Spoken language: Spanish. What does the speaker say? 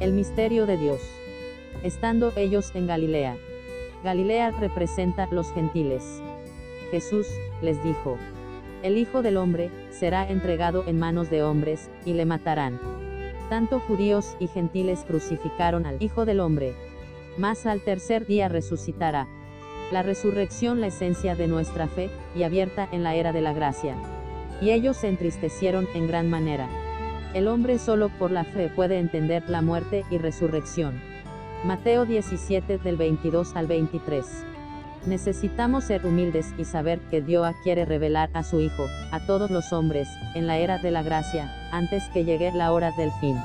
El misterio de Dios. Estando ellos en Galilea. Galilea representa los gentiles. Jesús les dijo, El Hijo del Hombre será entregado en manos de hombres, y le matarán. Tanto judíos y gentiles crucificaron al Hijo del Hombre. Mas al tercer día resucitará. La resurrección la esencia de nuestra fe, y abierta en la era de la gracia. Y ellos se entristecieron en gran manera. El hombre solo por la fe puede entender la muerte y resurrección. Mateo 17 del 22 al 23. Necesitamos ser humildes y saber que Dios quiere revelar a su Hijo, a todos los hombres, en la era de la gracia, antes que llegue la hora del fin.